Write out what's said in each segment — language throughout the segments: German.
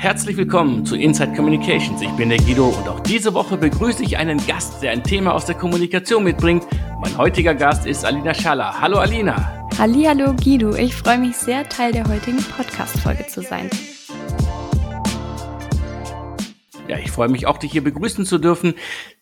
Herzlich willkommen zu Inside Communications. Ich bin der Guido und auch diese Woche begrüße ich einen Gast, der ein Thema aus der Kommunikation mitbringt. Mein heutiger Gast ist Alina Schaller. Hallo Alina. Hallo Guido, ich freue mich sehr, Teil der heutigen Podcast-Folge zu sein. Ja, ich freue mich auch, dich hier begrüßen zu dürfen.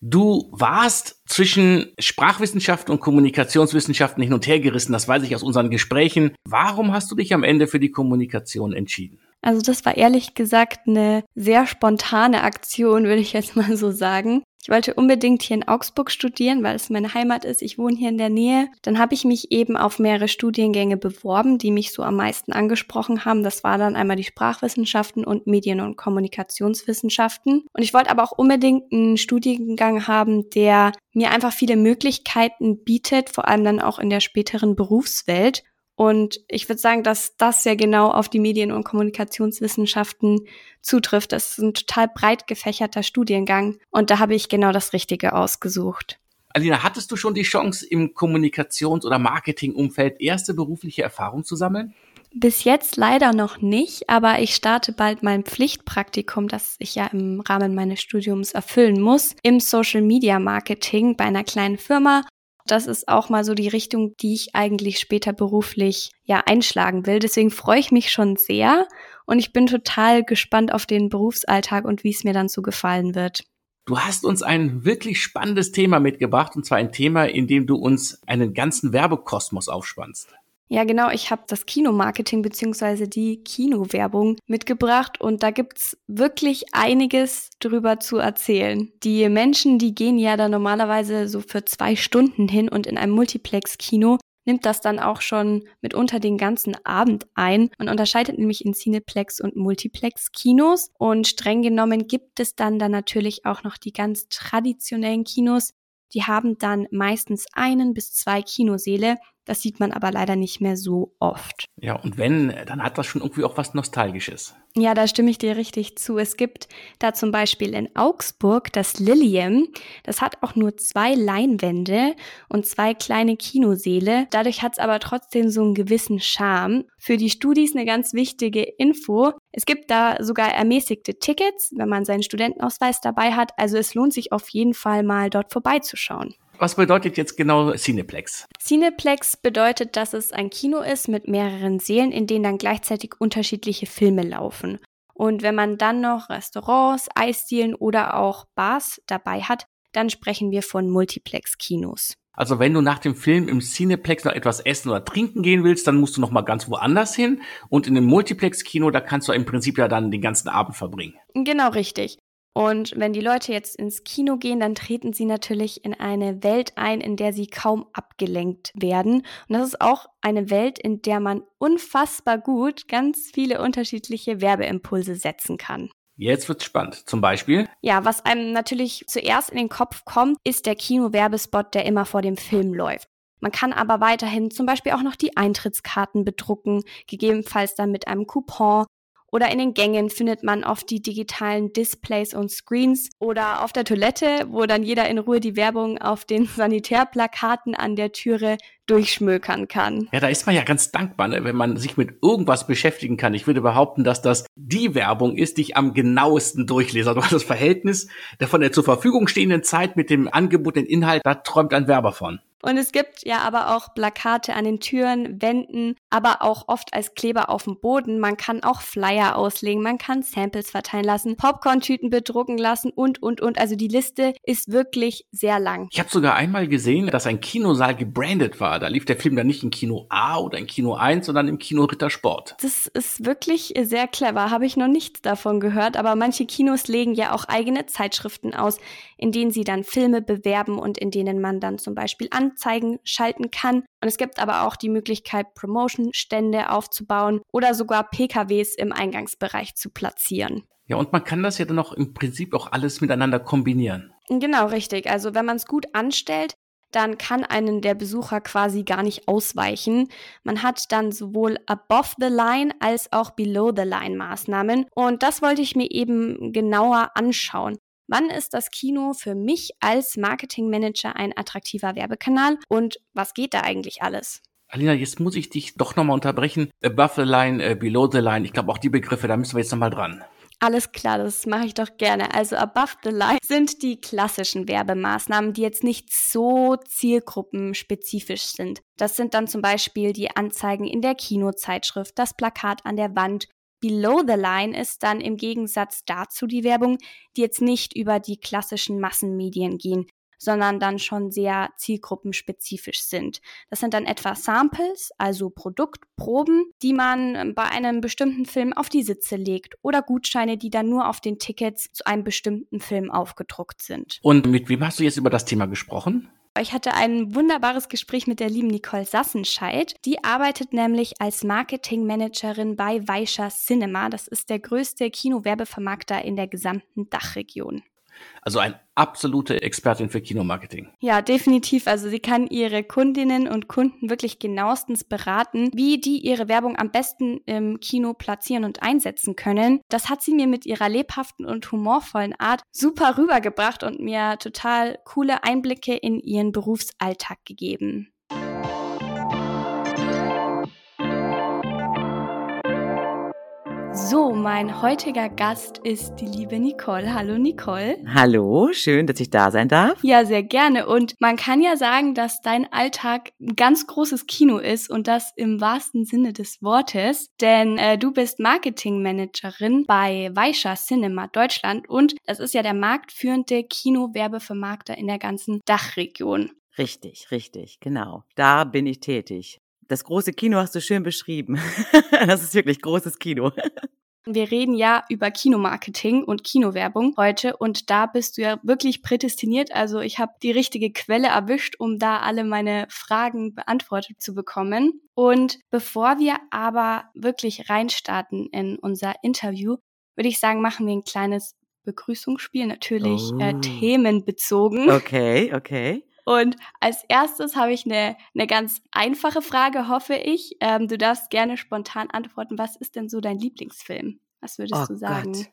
Du warst zwischen Sprachwissenschaften und Kommunikationswissenschaften hin und her gerissen. Das weiß ich aus unseren Gesprächen. Warum hast du dich am Ende für die Kommunikation entschieden? Also das war ehrlich gesagt eine sehr spontane Aktion, würde ich jetzt mal so sagen. Ich wollte unbedingt hier in Augsburg studieren, weil es meine Heimat ist. Ich wohne hier in der Nähe. Dann habe ich mich eben auf mehrere Studiengänge beworben, die mich so am meisten angesprochen haben. Das war dann einmal die Sprachwissenschaften und Medien- und Kommunikationswissenschaften. Und ich wollte aber auch unbedingt einen Studiengang haben, der mir einfach viele Möglichkeiten bietet, vor allem dann auch in der späteren Berufswelt. Und ich würde sagen, dass das ja genau auf die Medien- und Kommunikationswissenschaften zutrifft. Das ist ein total breit gefächerter Studiengang und da habe ich genau das Richtige ausgesucht. Alina, hattest du schon die Chance, im Kommunikations- oder Marketingumfeld erste berufliche Erfahrung zu sammeln? Bis jetzt leider noch nicht, aber ich starte bald mein Pflichtpraktikum, das ich ja im Rahmen meines Studiums erfüllen muss, im Social Media Marketing bei einer kleinen Firma das ist auch mal so die Richtung, die ich eigentlich später beruflich ja einschlagen will. Deswegen freue ich mich schon sehr und ich bin total gespannt auf den Berufsalltag und wie es mir dann so gefallen wird. Du hast uns ein wirklich spannendes Thema mitgebracht und zwar ein Thema, in dem du uns einen ganzen Werbekosmos aufspannst. Ja, genau. Ich habe das Kinomarketing beziehungsweise die Kinowerbung mitgebracht und da gibt's wirklich einiges drüber zu erzählen. Die Menschen, die gehen ja da normalerweise so für zwei Stunden hin und in einem Multiplex-Kino nimmt das dann auch schon mitunter den ganzen Abend ein. Man unterscheidet nämlich in Cineplex und Multiplex-Kinos und streng genommen gibt es dann dann natürlich auch noch die ganz traditionellen Kinos. Die haben dann meistens einen bis zwei Kinoseele, das sieht man aber leider nicht mehr so oft. Ja, und wenn, dann hat das schon irgendwie auch was Nostalgisches. Ja, da stimme ich dir richtig zu. Es gibt da zum Beispiel in Augsburg das Lilium. Das hat auch nur zwei Leinwände und zwei kleine Kinoseele. Dadurch hat es aber trotzdem so einen gewissen Charme. Für die Studis eine ganz wichtige Info. Es gibt da sogar ermäßigte Tickets, wenn man seinen Studentenausweis dabei hat. Also es lohnt sich auf jeden Fall mal dort vorbeizuschauen. Was bedeutet jetzt genau Cineplex? Cineplex bedeutet, dass es ein Kino ist mit mehreren Sälen, in denen dann gleichzeitig unterschiedliche Filme laufen. Und wenn man dann noch Restaurants, Eisdielen oder auch Bars dabei hat, dann sprechen wir von Multiplex-Kinos. Also wenn du nach dem Film im Cineplex noch etwas essen oder trinken gehen willst, dann musst du noch mal ganz woanders hin. Und in dem Multiplex-Kino, da kannst du im Prinzip ja dann den ganzen Abend verbringen. Genau richtig. Und wenn die Leute jetzt ins Kino gehen, dann treten sie natürlich in eine Welt ein, in der sie kaum abgelenkt werden. Und das ist auch eine Welt, in der man unfassbar gut ganz viele unterschiedliche Werbeimpulse setzen kann. Jetzt wird's spannend. Zum Beispiel? Ja, was einem natürlich zuerst in den Kopf kommt, ist der Kino-Werbespot, der immer vor dem Film läuft. Man kann aber weiterhin zum Beispiel auch noch die Eintrittskarten bedrucken, gegebenenfalls dann mit einem Coupon oder in den Gängen findet man oft die digitalen Displays und Screens oder auf der Toilette, wo dann jeder in Ruhe die Werbung auf den Sanitärplakaten an der Türe durchschmökern kann. Ja, da ist man ja ganz dankbar, ne, wenn man sich mit irgendwas beschäftigen kann. Ich würde behaupten, dass das die Werbung ist, die ich am genauesten durchlese. Also das Verhältnis der von der zur Verfügung stehenden Zeit mit dem angebotenen Inhalt, da träumt ein Werber von. Und es gibt ja aber auch Plakate an den Türen, Wänden, aber auch oft als Kleber auf dem Boden. Man kann auch Flyer auslegen, man kann Samples verteilen lassen, Popcorn-Tüten bedrucken lassen und, und, und. Also die Liste ist wirklich sehr lang. Ich habe sogar einmal gesehen, dass ein Kinosaal gebrandet war. Da lief der Film dann nicht in Kino A oder in Kino 1, sondern im Kino Rittersport. Das ist wirklich sehr clever. Habe ich noch nichts davon gehört. Aber manche Kinos legen ja auch eigene Zeitschriften aus, in denen sie dann Filme bewerben und in denen man dann zum Beispiel an Anzeigen schalten kann. Und es gibt aber auch die Möglichkeit, Promotion-Stände aufzubauen oder sogar PKWs im Eingangsbereich zu platzieren. Ja, und man kann das ja dann auch im Prinzip auch alles miteinander kombinieren. Genau, richtig. Also wenn man es gut anstellt, dann kann einen der Besucher quasi gar nicht ausweichen. Man hat dann sowohl above the line als auch below the line Maßnahmen. Und das wollte ich mir eben genauer anschauen. Wann ist das Kino für mich als Marketingmanager ein attraktiver Werbekanal und was geht da eigentlich alles? Alina, jetzt muss ich dich doch nochmal unterbrechen. Above the line, uh, below the line. Ich glaube auch die Begriffe, da müssen wir jetzt nochmal dran. Alles klar, das mache ich doch gerne. Also Above the Line sind die klassischen Werbemaßnahmen, die jetzt nicht so zielgruppenspezifisch sind. Das sind dann zum Beispiel die Anzeigen in der Kinozeitschrift, das Plakat an der Wand. Below the Line ist dann im Gegensatz dazu die Werbung, die jetzt nicht über die klassischen Massenmedien gehen, sondern dann schon sehr zielgruppenspezifisch sind. Das sind dann etwa Samples, also Produktproben, die man bei einem bestimmten Film auf die Sitze legt oder Gutscheine, die dann nur auf den Tickets zu einem bestimmten Film aufgedruckt sind. Und mit wem hast du jetzt über das Thema gesprochen? Ich hatte ein wunderbares Gespräch mit der lieben Nicole Sassenscheid. Die arbeitet nämlich als Marketingmanagerin bei Weischer Cinema. Das ist der größte Kinowerbevermarkter in der gesamten Dachregion. Also eine absolute Expertin für Kinomarketing. Ja, definitiv. Also sie kann ihre Kundinnen und Kunden wirklich genauestens beraten, wie die ihre Werbung am besten im Kino platzieren und einsetzen können. Das hat sie mir mit ihrer lebhaften und humorvollen Art super rübergebracht und mir total coole Einblicke in ihren Berufsalltag gegeben. So, mein heutiger Gast ist die liebe Nicole. Hallo Nicole. Hallo, schön, dass ich da sein darf. Ja, sehr gerne. Und man kann ja sagen, dass dein Alltag ein ganz großes Kino ist und das im wahrsten Sinne des Wortes. Denn äh, du bist Marketingmanagerin bei Weischer Cinema Deutschland und das ist ja der marktführende Kinowerbevermarkter in der ganzen Dachregion. Richtig, richtig, genau. Da bin ich tätig. Das große Kino hast du schön beschrieben. das ist wirklich großes Kino. Wir reden ja über Kinomarketing und Kinowerbung heute und da bist du ja wirklich prädestiniert. Also ich habe die richtige Quelle erwischt, um da alle meine Fragen beantwortet zu bekommen. Und bevor wir aber wirklich reinstarten in unser Interview, würde ich sagen, machen wir ein kleines Begrüßungsspiel, natürlich äh, oh. äh, themenbezogen. Okay, okay. Und als erstes habe ich eine, eine ganz einfache Frage, hoffe ich. Ähm, du darfst gerne spontan antworten. Was ist denn so dein Lieblingsfilm? Was würdest oh du sagen? Gott.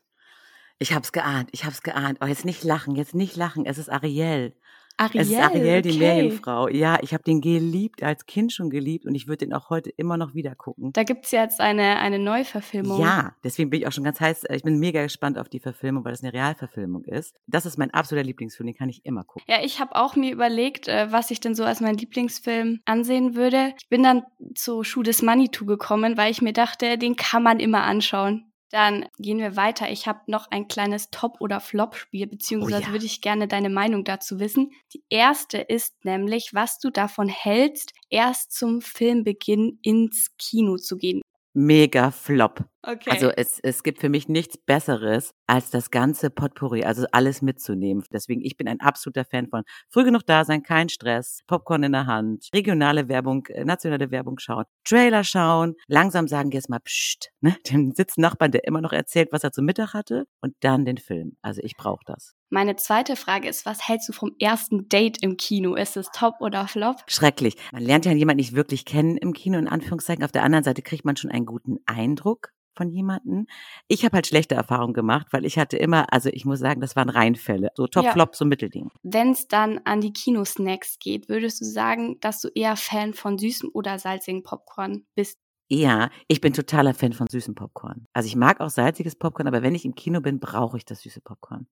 Ich hab's geahnt, ich hab's geahnt. Oh, jetzt nicht lachen, jetzt nicht lachen. Es ist Ariel. Ariel, es ist Ariel, die okay. Meerjungfrau. Ja, ich habe den geliebt, als Kind schon geliebt und ich würde den auch heute immer noch wieder gucken. Da gibt's jetzt eine, eine Neuverfilmung. Ja, deswegen bin ich auch schon ganz heiß. Ich bin mega gespannt auf die Verfilmung, weil das eine Realverfilmung ist. Das ist mein absoluter Lieblingsfilm, den kann ich immer gucken. Ja, ich habe auch mir überlegt, äh, was ich denn so als mein Lieblingsfilm ansehen würde. Ich bin dann zu Schuh des Manitou gekommen, weil ich mir dachte, den kann man immer anschauen. Dann gehen wir weiter. Ich habe noch ein kleines Top- oder Flop-Spiel, beziehungsweise oh ja. würde ich gerne deine Meinung dazu wissen. Die erste ist nämlich, was du davon hältst, erst zum Filmbeginn ins Kino zu gehen mega flop. Okay. Also es, es gibt für mich nichts Besseres, als das ganze Potpourri, also alles mitzunehmen. Deswegen, ich bin ein absoluter Fan von früh genug da sein, kein Stress, Popcorn in der Hand, regionale Werbung, äh, nationale Werbung schauen, Trailer schauen, langsam sagen, jetzt mal pst, ne, dem Sitznachbarn, der immer noch erzählt, was er zum Mittag hatte und dann den Film. Also ich brauche das. Meine zweite Frage ist, was hältst du vom ersten Date im Kino? Ist es top oder flop? Schrecklich. Man lernt ja jemanden nicht wirklich kennen im Kino, in Anführungszeichen. Auf der anderen Seite kriegt man schon einen guten Eindruck von jemanden. Ich habe halt schlechte Erfahrungen gemacht, weil ich hatte immer, also ich muss sagen, das waren Reinfälle. So Top, ja. Flop, so Mittelding. Wenn es dann an die Kinosnacks geht, würdest du sagen, dass du eher Fan von süßem oder salzigen Popcorn bist? Ja, ich bin totaler Fan von süßem Popcorn. Also ich mag auch salziges Popcorn, aber wenn ich im Kino bin, brauche ich das süße Popcorn.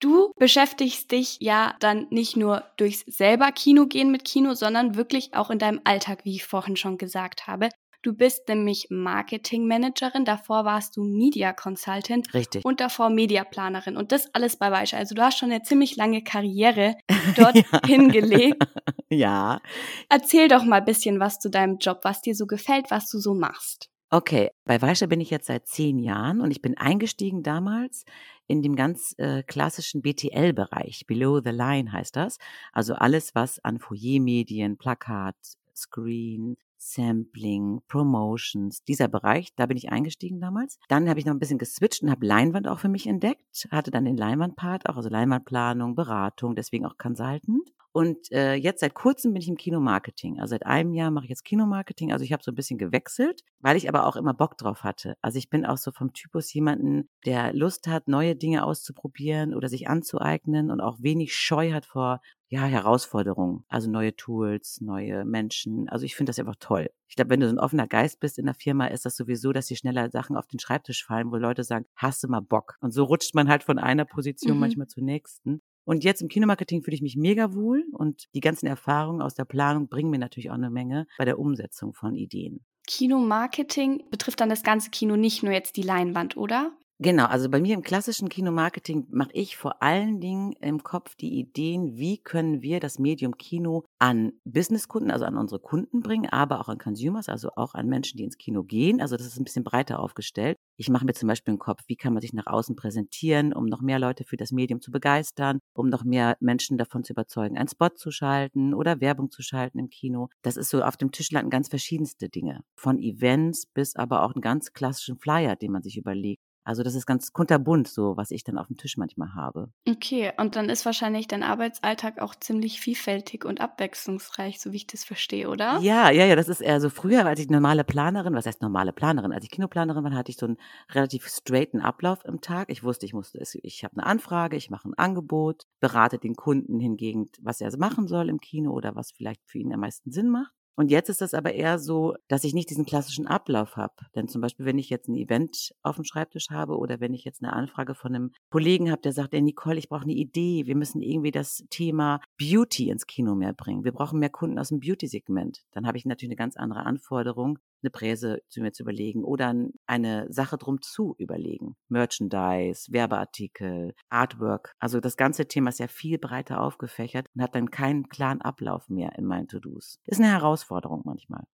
Du beschäftigst dich ja dann nicht nur durchs selber Kino gehen mit Kino, sondern wirklich auch in deinem Alltag, wie ich vorhin schon gesagt habe. Du bist nämlich Marketingmanagerin, davor warst du Media Consultant. Richtig. Und davor Mediaplanerin. Und das alles bei Weischer. Also du hast schon eine ziemlich lange Karriere dort ja. hingelegt. ja. Erzähl doch mal ein bisschen was zu deinem Job, was dir so gefällt, was du so machst. Okay, bei Weischer bin ich jetzt seit zehn Jahren und ich bin eingestiegen damals in dem ganz äh, klassischen BTL-Bereich. Below the Line heißt das. Also alles, was an Foyer-Medien, Plakat, Screen, Sampling, Promotions, dieser Bereich, da bin ich eingestiegen damals. Dann habe ich noch ein bisschen geswitcht und habe Leinwand auch für mich entdeckt, hatte dann den Leinwandpart auch, also Leinwandplanung, Beratung, deswegen auch Consultant. Und äh, jetzt seit kurzem bin ich im Kinomarketing. Also seit einem Jahr mache ich jetzt Kinomarketing. Also ich habe so ein bisschen gewechselt, weil ich aber auch immer Bock drauf hatte. Also ich bin auch so vom Typus jemanden, der Lust hat, neue Dinge auszuprobieren oder sich anzueignen und auch wenig Scheu hat vor ja, Herausforderungen, also neue Tools, neue Menschen. Also ich finde das einfach toll. Ich glaube, wenn du so ein offener Geist bist in der Firma, ist das sowieso, dass dir schneller Sachen auf den Schreibtisch fallen, wo Leute sagen, hast du mal Bock? Und so rutscht man halt von einer Position mhm. manchmal zur nächsten. Und jetzt im Kinomarketing fühle ich mich mega wohl und die ganzen Erfahrungen aus der Planung bringen mir natürlich auch eine Menge bei der Umsetzung von Ideen. Kinomarketing betrifft dann das ganze Kino, nicht nur jetzt die Leinwand, oder? Genau, also bei mir im klassischen Kinomarketing mache ich vor allen Dingen im Kopf die Ideen, wie können wir das Medium Kino an Businesskunden, also an unsere Kunden bringen, aber auch an Consumers, also auch an Menschen, die ins Kino gehen. Also das ist ein bisschen breiter aufgestellt. Ich mache mir zum Beispiel im Kopf, wie kann man sich nach außen präsentieren, um noch mehr Leute für das Medium zu begeistern, um noch mehr Menschen davon zu überzeugen, einen Spot zu schalten oder Werbung zu schalten im Kino. Das ist so auf dem Tisch landen ganz verschiedenste Dinge. Von Events bis aber auch einen ganz klassischen Flyer, den man sich überlegt also das ist ganz kunterbunt, so was ich dann auf dem Tisch manchmal habe. Okay, und dann ist wahrscheinlich dein Arbeitsalltag auch ziemlich vielfältig und abwechslungsreich, so wie ich das verstehe, oder? Ja, ja, ja, das ist eher so früher, als ich normale Planerin, was heißt normale Planerin, als ich Kinoplanerin war, hatte ich so einen relativ straighten Ablauf im Tag. Ich wusste, ich musste, ich habe eine Anfrage, ich mache ein Angebot, berate den Kunden hingegen, was er machen soll im Kino oder was vielleicht für ihn am meisten Sinn macht. Und jetzt ist das aber eher so, dass ich nicht diesen klassischen Ablauf habe. Denn zum Beispiel, wenn ich jetzt ein Event auf dem Schreibtisch habe oder wenn ich jetzt eine Anfrage von einem Kollegen habe, der sagt, ey Nicole, ich brauche eine Idee, wir müssen irgendwie das Thema Beauty ins Kino mehr bringen. Wir brauchen mehr Kunden aus dem Beauty-Segment. Dann habe ich natürlich eine ganz andere Anforderung, eine Präse zu mir zu überlegen oder eine Sache drum zu überlegen. Merchandise, Werbeartikel, Artwork. Also das ganze Thema ist ja viel breiter aufgefächert und hat dann keinen klaren Ablauf mehr in meinen To-Dos. Ist eine Herausforderung manchmal.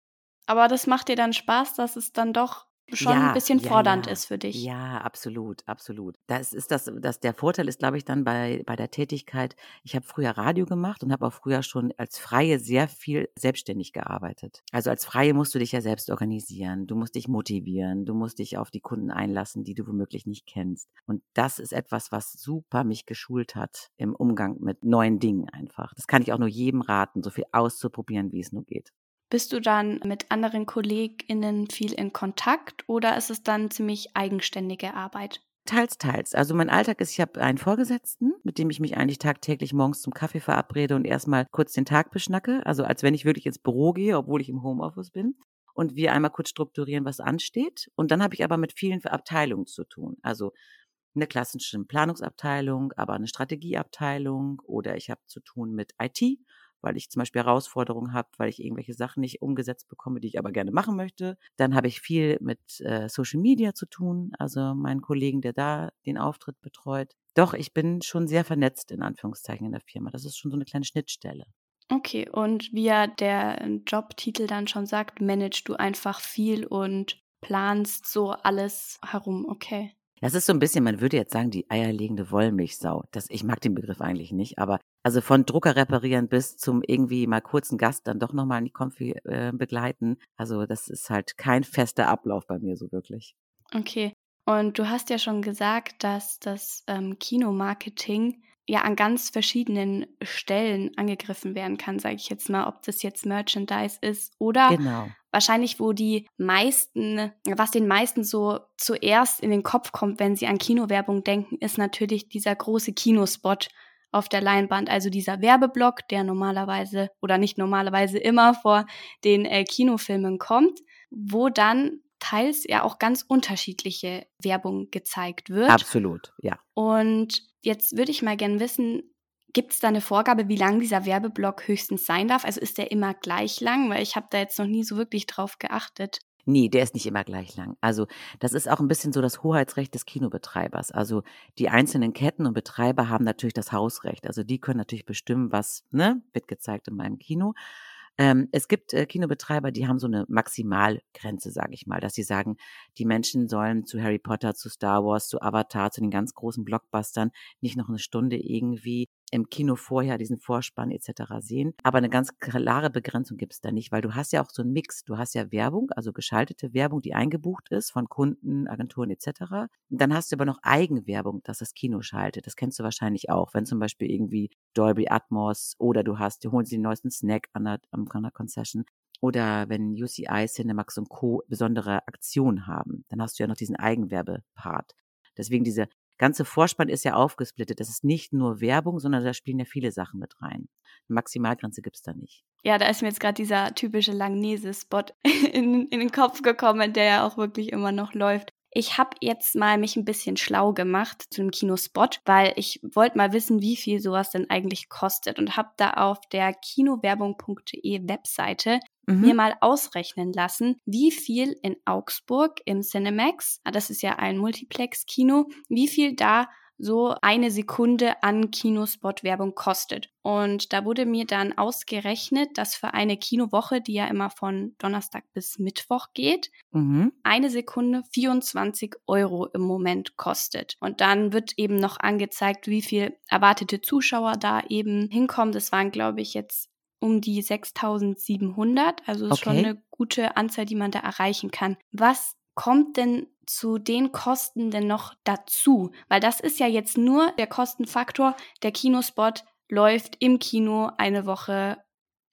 Aber das macht dir dann Spaß, dass es dann doch schon ja, ein bisschen fordernd ja, ist für dich. Ja, absolut, absolut. Das ist das, das der Vorteil ist, glaube ich, dann bei, bei der Tätigkeit. Ich habe früher Radio gemacht und habe auch früher schon als Freie sehr viel selbstständig gearbeitet. Also als Freie musst du dich ja selbst organisieren, du musst dich motivieren, du musst dich auf die Kunden einlassen, die du womöglich nicht kennst. Und das ist etwas, was super mich geschult hat im Umgang mit neuen Dingen einfach. Das kann ich auch nur jedem raten, so viel auszuprobieren, wie es nur geht. Bist du dann mit anderen KollegInnen viel in Kontakt oder ist es dann ziemlich eigenständige Arbeit? Teils, teils. Also mein Alltag ist, ich habe einen Vorgesetzten, mit dem ich mich eigentlich tagtäglich morgens zum Kaffee verabrede und erstmal kurz den Tag beschnacke. Also als wenn ich wirklich ins Büro gehe, obwohl ich im Homeoffice bin. Und wir einmal kurz strukturieren, was ansteht. Und dann habe ich aber mit vielen Abteilungen zu tun. Also eine klassische Planungsabteilung, aber eine Strategieabteilung oder ich habe zu tun mit IT weil ich zum Beispiel Herausforderungen habe, weil ich irgendwelche Sachen nicht umgesetzt bekomme, die ich aber gerne machen möchte. Dann habe ich viel mit äh, Social Media zu tun, also meinen Kollegen, der da den Auftritt betreut. Doch, ich bin schon sehr vernetzt in Anführungszeichen in der Firma. Das ist schon so eine kleine Schnittstelle. Okay, und wie ja der Jobtitel dann schon sagt, managst du einfach viel und planst so alles herum, okay. Das ist so ein bisschen, man würde jetzt sagen, die eierlegende Wollmilchsau. Das, ich mag den Begriff eigentlich nicht, aber also von Drucker reparieren bis zum irgendwie mal kurzen Gast dann doch nochmal in die Konfi äh, begleiten. Also das ist halt kein fester Ablauf bei mir so wirklich. Okay. Und du hast ja schon gesagt, dass das ähm, Kinomarketing ja an ganz verschiedenen Stellen angegriffen werden kann, sage ich jetzt mal, ob das jetzt Merchandise ist oder genau. wahrscheinlich, wo die meisten, was den meisten so zuerst in den Kopf kommt, wenn sie an Kinowerbung denken, ist natürlich dieser große Kinospot auf der Leinwand, also dieser Werbeblock, der normalerweise oder nicht normalerweise immer vor den äh, Kinofilmen kommt, wo dann teils ja auch ganz unterschiedliche Werbung gezeigt wird. Absolut, ja. Und jetzt würde ich mal gerne wissen, gibt es da eine Vorgabe, wie lang dieser Werbeblock höchstens sein darf? Also ist der immer gleich lang? Weil ich habe da jetzt noch nie so wirklich drauf geachtet. Nee, der ist nicht immer gleich lang. Also das ist auch ein bisschen so das Hoheitsrecht des Kinobetreibers. Also die einzelnen Ketten und Betreiber haben natürlich das Hausrecht. Also die können natürlich bestimmen, was ne, wird gezeigt in meinem Kino. Ähm, es gibt äh, Kinobetreiber, die haben so eine Maximalgrenze, sage ich mal, dass sie sagen, die Menschen sollen zu Harry Potter, zu Star Wars, zu Avatar, zu den ganz großen Blockbustern nicht noch eine Stunde irgendwie im Kino vorher diesen Vorspann etc. sehen. Aber eine ganz klare Begrenzung gibt es da nicht, weil du hast ja auch so einen Mix. Du hast ja Werbung, also geschaltete Werbung, die eingebucht ist von Kunden, Agenturen etc. Und dann hast du aber noch Eigenwerbung, dass das Kino schaltet. Das kennst du wahrscheinlich auch, wenn zum Beispiel irgendwie Dolby Atmos oder du hast, du holst den neuesten Snack an der, an der Concession oder wenn UCI, Cinemax und Co. besondere Aktionen haben, dann hast du ja noch diesen Eigenwerbepart. Deswegen diese ganze Vorspann ist ja aufgesplittet. Das ist nicht nur Werbung, sondern da spielen ja viele Sachen mit rein. Eine Maximalgrenze gibt's da nicht. Ja, da ist mir jetzt gerade dieser typische Langnese-Spot in, in den Kopf gekommen, der ja auch wirklich immer noch läuft. Ich habe jetzt mal mich ein bisschen schlau gemacht zu dem Kinospot, weil ich wollte mal wissen, wie viel sowas denn eigentlich kostet und habe da auf der kinowerbung.de Webseite mhm. mir mal ausrechnen lassen, wie viel in Augsburg im Cinemax, ah, das ist ja ein Multiplex-Kino, wie viel da so eine Sekunde an Kinospot-Werbung kostet. Und da wurde mir dann ausgerechnet, dass für eine Kinowoche, die ja immer von Donnerstag bis Mittwoch geht, mhm. eine Sekunde 24 Euro im Moment kostet. Und dann wird eben noch angezeigt, wie viel erwartete Zuschauer da eben hinkommen. Das waren, glaube ich, jetzt um die 6700. Also okay. schon eine gute Anzahl, die man da erreichen kann. Was kommt denn zu den Kosten denn noch dazu? Weil das ist ja jetzt nur der Kostenfaktor. Der Kinospot läuft im Kino eine Woche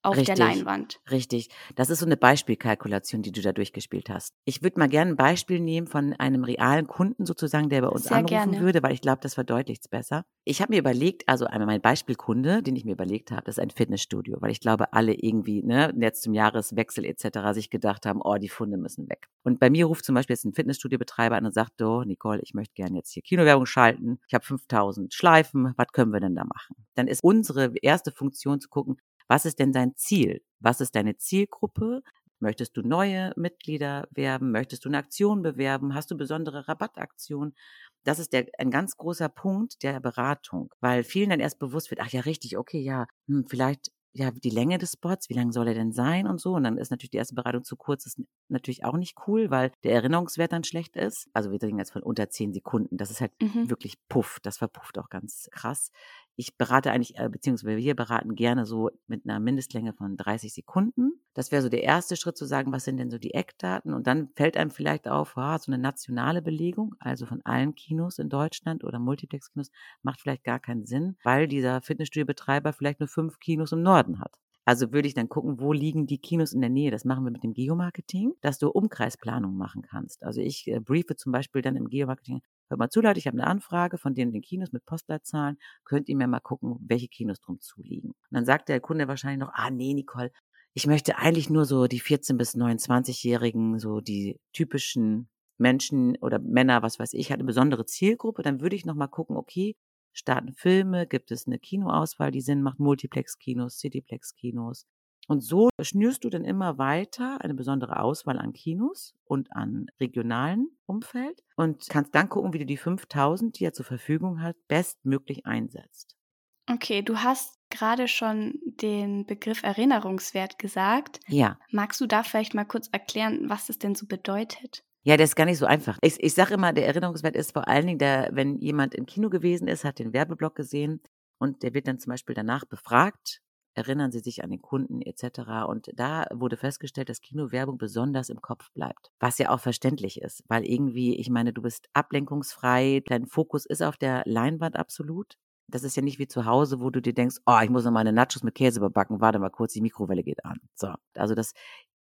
auf richtig, der Leinwand. Richtig. Das ist so eine Beispielkalkulation, die du da durchgespielt hast. Ich würde mal gerne ein Beispiel nehmen von einem realen Kunden sozusagen, der bei uns Sehr anrufen gerne. würde, weil ich glaube, das verdeutlicht es besser. Ich habe mir überlegt, also einmal mein Beispielkunde, den ich mir überlegt habe, das ist ein Fitnessstudio, weil ich glaube, alle irgendwie, ne, jetzt zum Jahreswechsel etc. sich gedacht haben, oh, die Funde müssen weg. Und bei mir ruft zum Beispiel jetzt ein Fitnessstudiobetreiber an und sagt, oh, Nicole, ich möchte gerne jetzt hier Kinowerbung schalten. Ich habe 5000 Schleifen. Was können wir denn da machen? Dann ist unsere erste Funktion zu gucken, was ist denn dein Ziel? Was ist deine Zielgruppe? Möchtest du neue Mitglieder werben? Möchtest du eine Aktion bewerben? Hast du besondere Rabattaktionen? Das ist der, ein ganz großer Punkt der Beratung, weil vielen dann erst bewusst wird, ach ja, richtig, okay, ja, hm, vielleicht ja, die Länge des Spots, wie lang soll er denn sein und so. Und dann ist natürlich die erste Beratung zu kurz, ist natürlich auch nicht cool, weil der Erinnerungswert dann schlecht ist. Also wir reden jetzt von unter zehn Sekunden. Das ist halt mhm. wirklich puff. Das verpufft auch ganz krass. Ich berate eigentlich, äh, beziehungsweise wir beraten gerne so mit einer Mindestlänge von 30 Sekunden. Das wäre so der erste Schritt zu sagen, was sind denn so die Eckdaten? Und dann fällt einem vielleicht auf, ah, so eine nationale Belegung, also von allen Kinos in Deutschland oder Multiplex-Kinos, macht vielleicht gar keinen Sinn, weil dieser Fitnessstudio-Betreiber vielleicht nur fünf Kinos im Norden hat. Also würde ich dann gucken, wo liegen die Kinos in der Nähe. Das machen wir mit dem Geomarketing, dass du Umkreisplanung machen kannst. Also ich äh, briefe zum Beispiel dann im Geomarketing, hört mal zu, Leute, ich habe eine Anfrage von denen den Kinos mit Postleitzahlen. Könnt ihr mir mal gucken, welche Kinos drum zuliegen? Und dann sagt der Kunde wahrscheinlich noch, ah nee, Nicole, ich möchte eigentlich nur so die 14 bis 29-Jährigen, so die typischen Menschen oder Männer, was weiß ich, hat eine besondere Zielgruppe, dann würde ich nochmal gucken, okay, starten Filme, gibt es eine Kinoauswahl, die Sinn macht, Multiplex-Kinos, Cityplex-Kinos. Und so schnürst du dann immer weiter eine besondere Auswahl an Kinos und an regionalen Umfeld und kannst dann gucken, wie du die 5000, die er zur Verfügung hat, bestmöglich einsetzt. Okay, du hast gerade schon den Begriff Erinnerungswert gesagt. Ja. Magst du da vielleicht mal kurz erklären, was das denn so bedeutet? Ja, das ist gar nicht so einfach. Ich, ich sage immer, der Erinnerungswert ist vor allen Dingen, der, wenn jemand im Kino gewesen ist, hat den Werbeblock gesehen und der wird dann zum Beispiel danach befragt, erinnern Sie sich an den Kunden etc. Und da wurde festgestellt, dass Kinowerbung besonders im Kopf bleibt. Was ja auch verständlich ist, weil irgendwie, ich meine, du bist ablenkungsfrei, dein Fokus ist auf der Leinwand absolut. Das ist ja nicht wie zu Hause, wo du dir denkst, oh, ich muss noch meine Nachos mit Käse überbacken, warte mal kurz, die Mikrowelle geht an. So, also das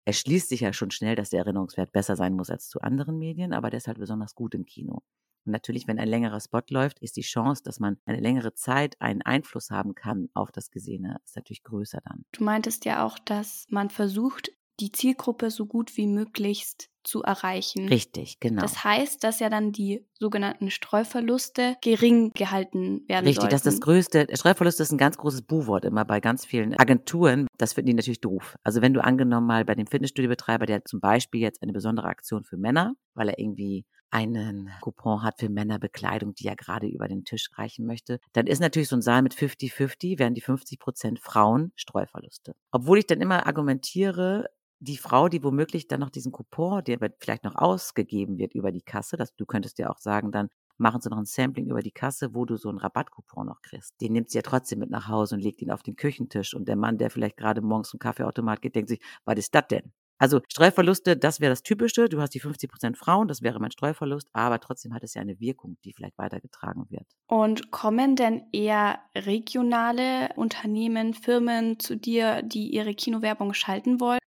erschließt sich ja schon schnell, dass der Erinnerungswert besser sein muss als zu anderen Medien, aber der ist halt besonders gut im Kino. Und natürlich, wenn ein längerer Spot läuft, ist die Chance, dass man eine längere Zeit einen Einfluss haben kann auf das Gesehene, ist natürlich größer dann. Du meintest ja auch, dass man versucht, die Zielgruppe so gut wie möglichst zu erreichen. Richtig, genau. Das heißt, dass ja dann die sogenannten Streuverluste gering gehalten werden Richtig, sollten. das ist das größte. Streuverlust ist ein ganz großes Buhwort immer bei ganz vielen Agenturen. Das finden die natürlich doof. Also wenn du angenommen mal bei dem Fitnessstudiobetreiber, der zum Beispiel jetzt eine besondere Aktion für Männer, weil er irgendwie einen Coupon hat für Männerbekleidung, die er gerade über den Tisch reichen möchte, dann ist natürlich so ein Saal mit 50-50, werden die 50 Prozent Frauen Streuverluste. Obwohl ich dann immer argumentiere, die Frau, die womöglich dann noch diesen Coupon, der vielleicht noch ausgegeben wird über die Kasse, dass du könntest ja auch sagen, dann machen sie noch ein Sampling über die Kasse, wo du so einen Rabattcoupon noch kriegst. Den nimmt sie ja trotzdem mit nach Hause und legt ihn auf den Küchentisch. Und der Mann, der vielleicht gerade morgens zum Kaffeeautomat geht, denkt sich, was ist das denn? Also Streuverluste, das wäre das Typische. Du hast die 50 Prozent Frauen, das wäre mein Streuverlust, aber trotzdem hat es ja eine Wirkung, die vielleicht weitergetragen wird. Und kommen denn eher regionale Unternehmen, Firmen zu dir, die ihre Kinowerbung schalten wollen?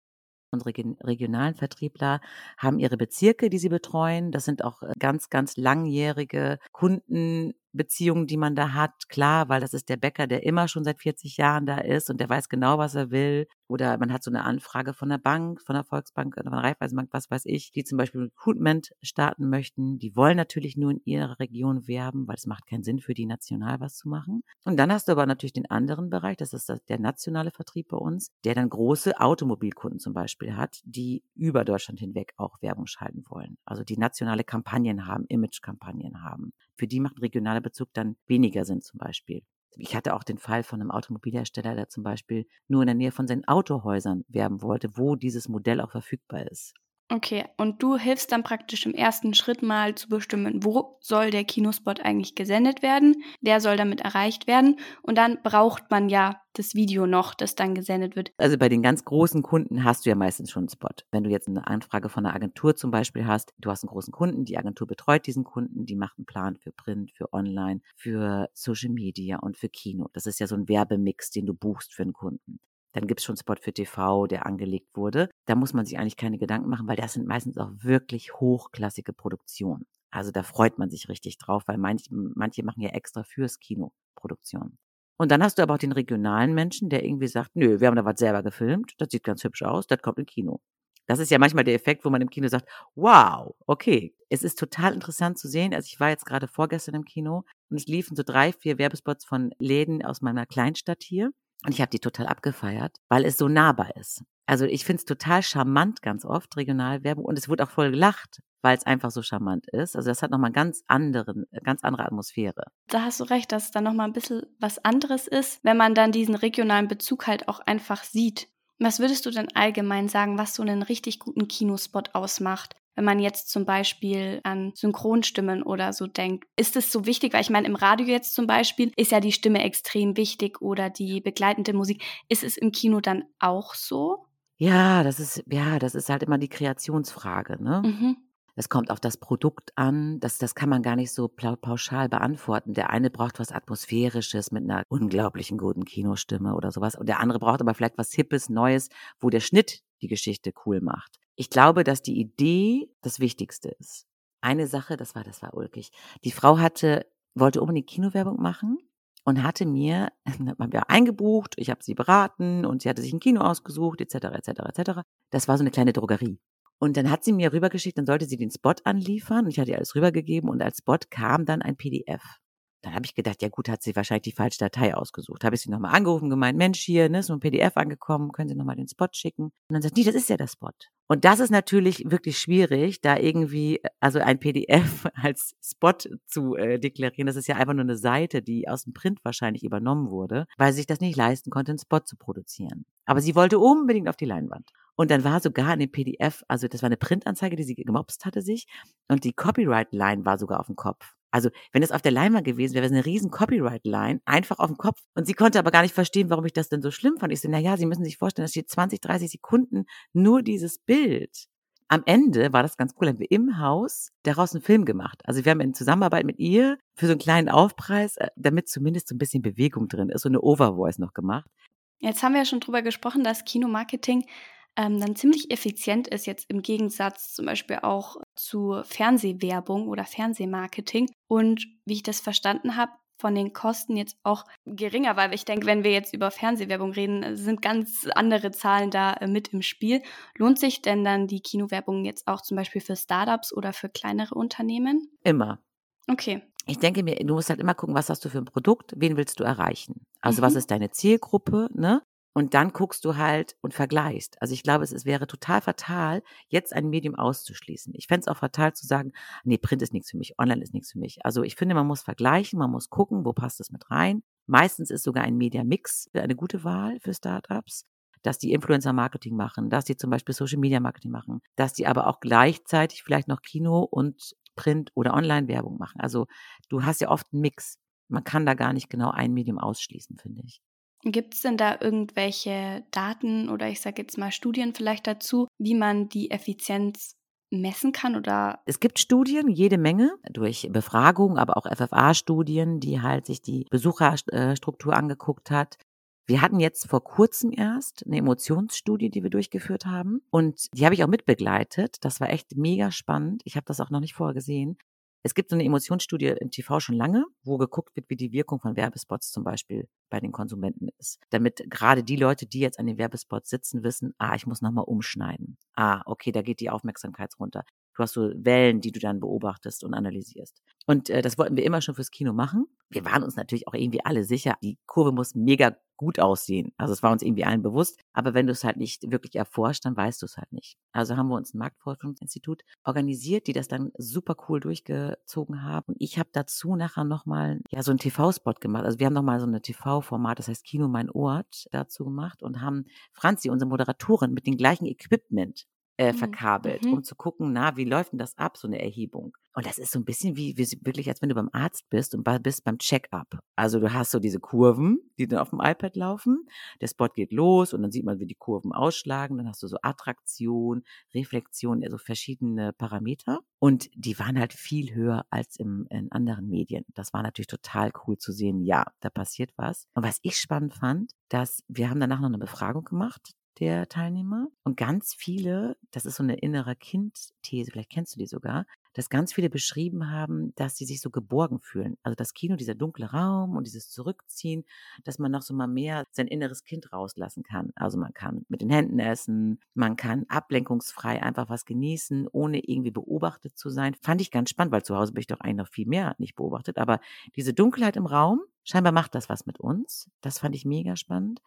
Unsere regionalen Vertriebler haben ihre Bezirke, die sie betreuen. Das sind auch äh, ganz, ganz langjährige Kunden, Beziehungen, die man da hat, klar, weil das ist der Bäcker, der immer schon seit 40 Jahren da ist und der weiß genau, was er will. Oder man hat so eine Anfrage von der Bank, von der Volksbank oder von der Raiffeisenbank, was weiß ich, die zum Beispiel Recruitment starten möchten. Die wollen natürlich nur in ihrer Region werben, weil es macht keinen Sinn für die national was zu machen. Und dann hast du aber natürlich den anderen Bereich, das ist der nationale Vertrieb bei uns, der dann große Automobilkunden zum Beispiel hat, die über Deutschland hinweg auch Werbung schalten wollen. Also die nationale Kampagnen haben, Image-Kampagnen haben. Für die macht regionale Bezug dann weniger Sinn zum Beispiel. Ich hatte auch den Fall von einem Automobilhersteller, der zum Beispiel nur in der Nähe von seinen Autohäusern werben wollte, wo dieses Modell auch verfügbar ist. Okay, und du hilfst dann praktisch im ersten Schritt mal zu bestimmen, wo soll der Kinospot eigentlich gesendet werden, wer soll damit erreicht werden und dann braucht man ja das Video noch, das dann gesendet wird. Also bei den ganz großen Kunden hast du ja meistens schon einen Spot. Wenn du jetzt eine Anfrage von einer Agentur zum Beispiel hast, du hast einen großen Kunden, die Agentur betreut diesen Kunden, die macht einen Plan für Print, für Online, für Social Media und für Kino. Das ist ja so ein Werbemix, den du buchst für einen Kunden. Dann gibt es schon Spot für TV, der angelegt wurde. Da muss man sich eigentlich keine Gedanken machen, weil das sind meistens auch wirklich hochklassige Produktionen. Also da freut man sich richtig drauf, weil manche, manche machen ja extra fürs Kino Produktionen. Und dann hast du aber auch den regionalen Menschen, der irgendwie sagt, nö, wir haben da was selber gefilmt, das sieht ganz hübsch aus, das kommt im Kino. Das ist ja manchmal der Effekt, wo man im Kino sagt, wow, okay. Es ist total interessant zu sehen. Also ich war jetzt gerade vorgestern im Kino und es liefen so drei, vier Werbespots von Läden aus meiner Kleinstadt hier. Und ich habe die total abgefeiert, weil es so nahbar ist. Also ich finde es total charmant ganz oft, Regionalwerbung. Und es wurde auch voll gelacht, weil es einfach so charmant ist. Also das hat nochmal ganz anderen, ganz andere Atmosphäre. Da hast du recht, dass es dann nochmal ein bisschen was anderes ist, wenn man dann diesen regionalen Bezug halt auch einfach sieht. Was würdest du denn allgemein sagen, was so einen richtig guten Kinospot ausmacht? Wenn man jetzt zum Beispiel an Synchronstimmen oder so denkt, ist es so wichtig? Weil ich meine, im Radio jetzt zum Beispiel ist ja die Stimme extrem wichtig oder die begleitende Musik. Ist es im Kino dann auch so? Ja, das ist, ja, das ist halt immer die Kreationsfrage, ne? Mhm. Es kommt auf das Produkt an. Das, das kann man gar nicht so pauschal beantworten. Der eine braucht was Atmosphärisches mit einer unglaublichen guten Kinostimme oder sowas. Und der andere braucht aber vielleicht was Hippes, Neues, wo der Schnitt die Geschichte cool macht. Ich glaube, dass die Idee das Wichtigste ist. Eine Sache, das war, das war ulkig. Die Frau hatte, wollte unbedingt Kinowerbung machen und hatte mir, hat man ja eingebucht, ich habe sie beraten und sie hatte sich ein Kino ausgesucht, etc., etc., etc. Das war so eine kleine Drogerie. Und dann hat sie mir rübergeschickt, dann sollte sie den Spot anliefern. Und ich hatte ihr alles rübergegeben und als Spot kam dann ein PDF. Dann habe ich gedacht, ja gut, hat sie wahrscheinlich die falsche Datei ausgesucht. Habe ich sie nochmal angerufen, gemeint, Mensch, hier, ne, ist so ein PDF angekommen, können Sie nochmal den Spot schicken? Und dann sagt, nee, das ist ja der Spot. Und das ist natürlich wirklich schwierig, da irgendwie, also ein PDF als Spot zu äh, deklarieren. Das ist ja einfach nur eine Seite, die aus dem Print wahrscheinlich übernommen wurde, weil sie sich das nicht leisten konnte, einen Spot zu produzieren. Aber sie wollte unbedingt auf die Leinwand. Und dann war sogar in dem PDF, also das war eine Printanzeige, die sie gemobst hatte sich, und die Copyright-Line war sogar auf dem Kopf. Also, wenn es auf der Leinwand gewesen wäre, wäre es eine riesen Copyright-Line, einfach auf dem Kopf. Und sie konnte aber gar nicht verstehen, warum ich das denn so schlimm fand. Ich so, na ja, Sie müssen sich vorstellen, das steht 20, 30 Sekunden nur dieses Bild. Am Ende war das ganz cool, haben wir im Haus daraus einen Film gemacht. Also wir haben in Zusammenarbeit mit ihr für so einen kleinen Aufpreis, äh, damit zumindest so ein bisschen Bewegung drin ist, so eine Overvoice noch gemacht. Jetzt haben wir ja schon drüber gesprochen, dass Kinomarketing ähm, dann ziemlich effizient ist, jetzt im Gegensatz zum Beispiel auch zu Fernsehwerbung oder Fernsehmarketing. Und wie ich das verstanden habe, von den Kosten jetzt auch geringer, weil ich denke, wenn wir jetzt über Fernsehwerbung reden, sind ganz andere Zahlen da äh, mit im Spiel. Lohnt sich denn dann die Kinowerbung jetzt auch zum Beispiel für Startups oder für kleinere Unternehmen? Immer. Okay. Ich denke mir, du musst halt immer gucken, was hast du für ein Produkt, wen willst du erreichen? Also mhm. was ist deine Zielgruppe, ne? Und dann guckst du halt und vergleichst. Also ich glaube, es, es wäre total fatal, jetzt ein Medium auszuschließen. Ich fände es auch fatal zu sagen, nee, Print ist nichts für mich, Online ist nichts für mich. Also ich finde, man muss vergleichen, man muss gucken, wo passt es mit rein. Meistens ist sogar ein Media-Mix eine gute Wahl für Startups dass die Influencer-Marketing machen, dass die zum Beispiel Social-Media-Marketing machen, dass die aber auch gleichzeitig vielleicht noch Kino und Print oder Online-Werbung machen. Also du hast ja oft einen Mix. Man kann da gar nicht genau ein Medium ausschließen, finde ich. Gibt es denn da irgendwelche Daten oder ich sage jetzt mal Studien vielleicht dazu, wie man die Effizienz messen kann oder? Es gibt Studien, jede Menge, durch Befragungen, aber auch FFA-Studien, die halt sich die Besucherstruktur angeguckt hat. Wir hatten jetzt vor kurzem erst eine Emotionsstudie, die wir durchgeführt haben. Und die habe ich auch mitbegleitet. Das war echt mega spannend. Ich habe das auch noch nicht vorher gesehen. Es gibt so eine Emotionsstudie im TV schon lange, wo geguckt wird, wie die Wirkung von Werbespots zum Beispiel bei den Konsumenten ist. Damit gerade die Leute, die jetzt an den Werbespots sitzen, wissen, ah, ich muss nochmal umschneiden. Ah, okay, da geht die Aufmerksamkeit runter. Du hast so Wellen, die du dann beobachtest und analysierst. Und äh, das wollten wir immer schon fürs Kino machen. Wir waren uns natürlich auch irgendwie alle sicher, die Kurve muss mega gut aussehen. Also es war uns irgendwie allen bewusst. Aber wenn du es halt nicht wirklich erforscht, dann weißt du es halt nicht. Also haben wir uns ein Marktforschungsinstitut organisiert, die das dann super cool durchgezogen haben. Und ich habe dazu nachher nochmal ja, so einen TV-Spot gemacht. Also wir haben nochmal so eine TV-Format, das heißt Kino mein Ort, dazu gemacht und haben Franzi, unsere Moderatorin, mit dem gleichen Equipment äh, mhm. verkabelt, mhm. um zu gucken, na, wie läuft denn das ab, so eine Erhebung? Und das ist so ein bisschen wie, wie wirklich, als wenn du beim Arzt bist und bist beim Check-up. Also du hast so diese Kurven, die dann auf dem iPad laufen. Der Spot geht los und dann sieht man, wie die Kurven ausschlagen. Dann hast du so Attraktion, Reflexion, also verschiedene Parameter. Und die waren halt viel höher als im, in anderen Medien. Das war natürlich total cool zu sehen. Ja, da passiert was. Und was ich spannend fand, dass wir haben danach noch eine Befragung gemacht der Teilnehmer. Und ganz viele, das ist so eine innere Kind-These, vielleicht kennst du die sogar, dass ganz viele beschrieben haben, dass sie sich so geborgen fühlen. Also das Kino, dieser dunkle Raum und dieses Zurückziehen, dass man noch so mal mehr sein inneres Kind rauslassen kann. Also man kann mit den Händen essen, man kann ablenkungsfrei einfach was genießen, ohne irgendwie beobachtet zu sein. Fand ich ganz spannend, weil zu Hause bin ich doch eigentlich noch viel mehr nicht beobachtet. Aber diese Dunkelheit im Raum, scheinbar macht das was mit uns. Das fand ich mega spannend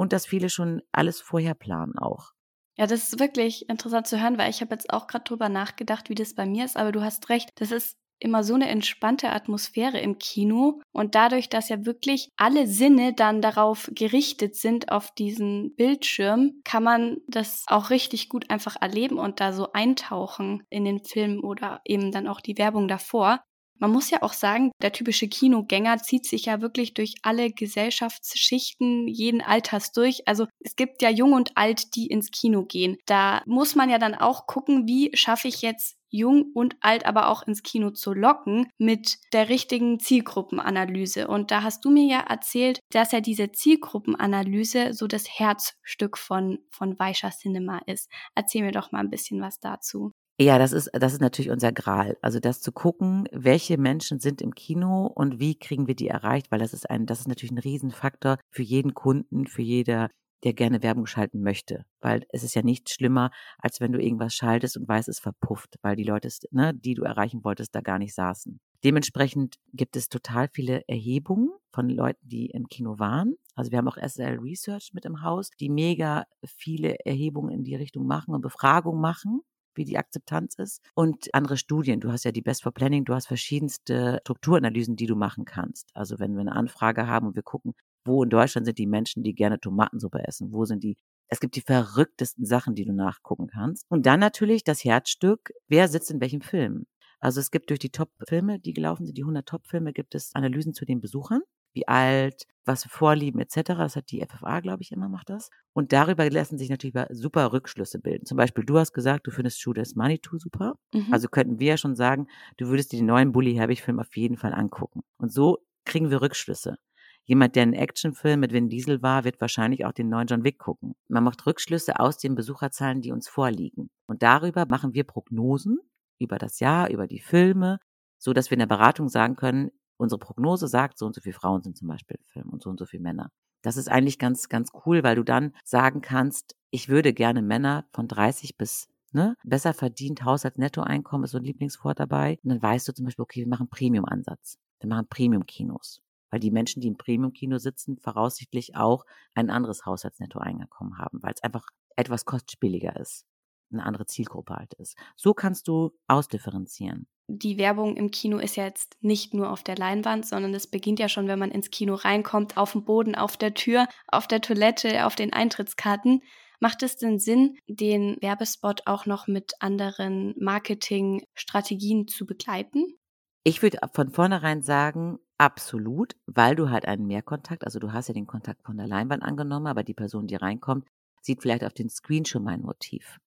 und dass viele schon alles vorher planen auch. Ja, das ist wirklich interessant zu hören, weil ich habe jetzt auch gerade drüber nachgedacht, wie das bei mir ist, aber du hast recht, das ist immer so eine entspannte Atmosphäre im Kino und dadurch, dass ja wirklich alle Sinne dann darauf gerichtet sind auf diesen Bildschirm, kann man das auch richtig gut einfach erleben und da so eintauchen in den Film oder eben dann auch die Werbung davor. Man muss ja auch sagen, der typische Kinogänger zieht sich ja wirklich durch alle Gesellschaftsschichten jeden Alters durch. Also es gibt ja jung und alt, die ins Kino gehen. Da muss man ja dann auch gucken, wie schaffe ich jetzt jung und alt aber auch ins Kino zu locken mit der richtigen Zielgruppenanalyse. Und da hast du mir ja erzählt, dass ja diese Zielgruppenanalyse so das Herzstück von, von Weischer Cinema ist. Erzähl mir doch mal ein bisschen was dazu. Ja, das ist, das ist natürlich unser Gral. Also das zu gucken, welche Menschen sind im Kino und wie kriegen wir die erreicht, weil das ist ein, das ist natürlich ein Riesenfaktor für jeden Kunden, für jeder, der gerne Werbung schalten möchte. Weil es ist ja nichts schlimmer, als wenn du irgendwas schaltest und weißt, es verpufft, weil die Leute, ne, die du erreichen wolltest, da gar nicht saßen. Dementsprechend gibt es total viele Erhebungen von Leuten, die im Kino waren. Also wir haben auch SL Research mit im Haus, die mega viele Erhebungen in die Richtung machen und Befragungen machen wie die Akzeptanz ist. Und andere Studien. Du hast ja die Best for Planning, du hast verschiedenste Strukturanalysen, die du machen kannst. Also wenn wir eine Anfrage haben und wir gucken, wo in Deutschland sind die Menschen, die gerne Tomatensuppe essen? Wo sind die? Es gibt die verrücktesten Sachen, die du nachgucken kannst. Und dann natürlich das Herzstück, wer sitzt in welchem Film? Also es gibt durch die Top-Filme, die gelaufen sind, die 100 Top-Filme, gibt es Analysen zu den Besuchern wie alt, was Vorlieben etc. Das hat die FFA, glaube ich, immer macht das. Und darüber lassen sich natürlich super Rückschlüsse bilden. Zum Beispiel, du hast gesagt, du findest Shoot as Money Too super. Mhm. Also könnten wir ja schon sagen, du würdest dir den neuen Bully Herbig Film auf jeden Fall angucken. Und so kriegen wir Rückschlüsse. Jemand, der einen Actionfilm mit Vin Diesel war, wird wahrscheinlich auch den neuen John Wick gucken. Man macht Rückschlüsse aus den Besucherzahlen, die uns vorliegen. Und darüber machen wir Prognosen über das Jahr, über die Filme, so dass wir in der Beratung sagen können, unsere Prognose sagt, so und so viele Frauen sind zum Beispiel im Film und so und so viele Männer. Das ist eigentlich ganz, ganz cool, weil du dann sagen kannst, ich würde gerne Männer von 30 bis ne, besser verdient Haushaltsnettoeinkommen ist so ein Lieblingswort dabei. Und dann weißt du zum Beispiel, okay, wir machen Premium-Ansatz. Wir machen Premium-Kinos. Weil die Menschen, die im Premium-Kino sitzen, voraussichtlich auch ein anderes Haushaltsnettoeinkommen haben, weil es einfach etwas kostspieliger ist eine andere Zielgruppe halt ist. So kannst du ausdifferenzieren. Die Werbung im Kino ist ja jetzt nicht nur auf der Leinwand, sondern es beginnt ja schon, wenn man ins Kino reinkommt, auf dem Boden, auf der Tür, auf der Toilette, auf den Eintrittskarten. Macht es denn Sinn, den Werbespot auch noch mit anderen Marketingstrategien zu begleiten? Ich würde von vornherein sagen, absolut, weil du halt einen Mehrkontakt, also du hast ja den Kontakt von der Leinwand angenommen, aber die Person, die reinkommt, sieht vielleicht auf den Screen schon mein Motiv.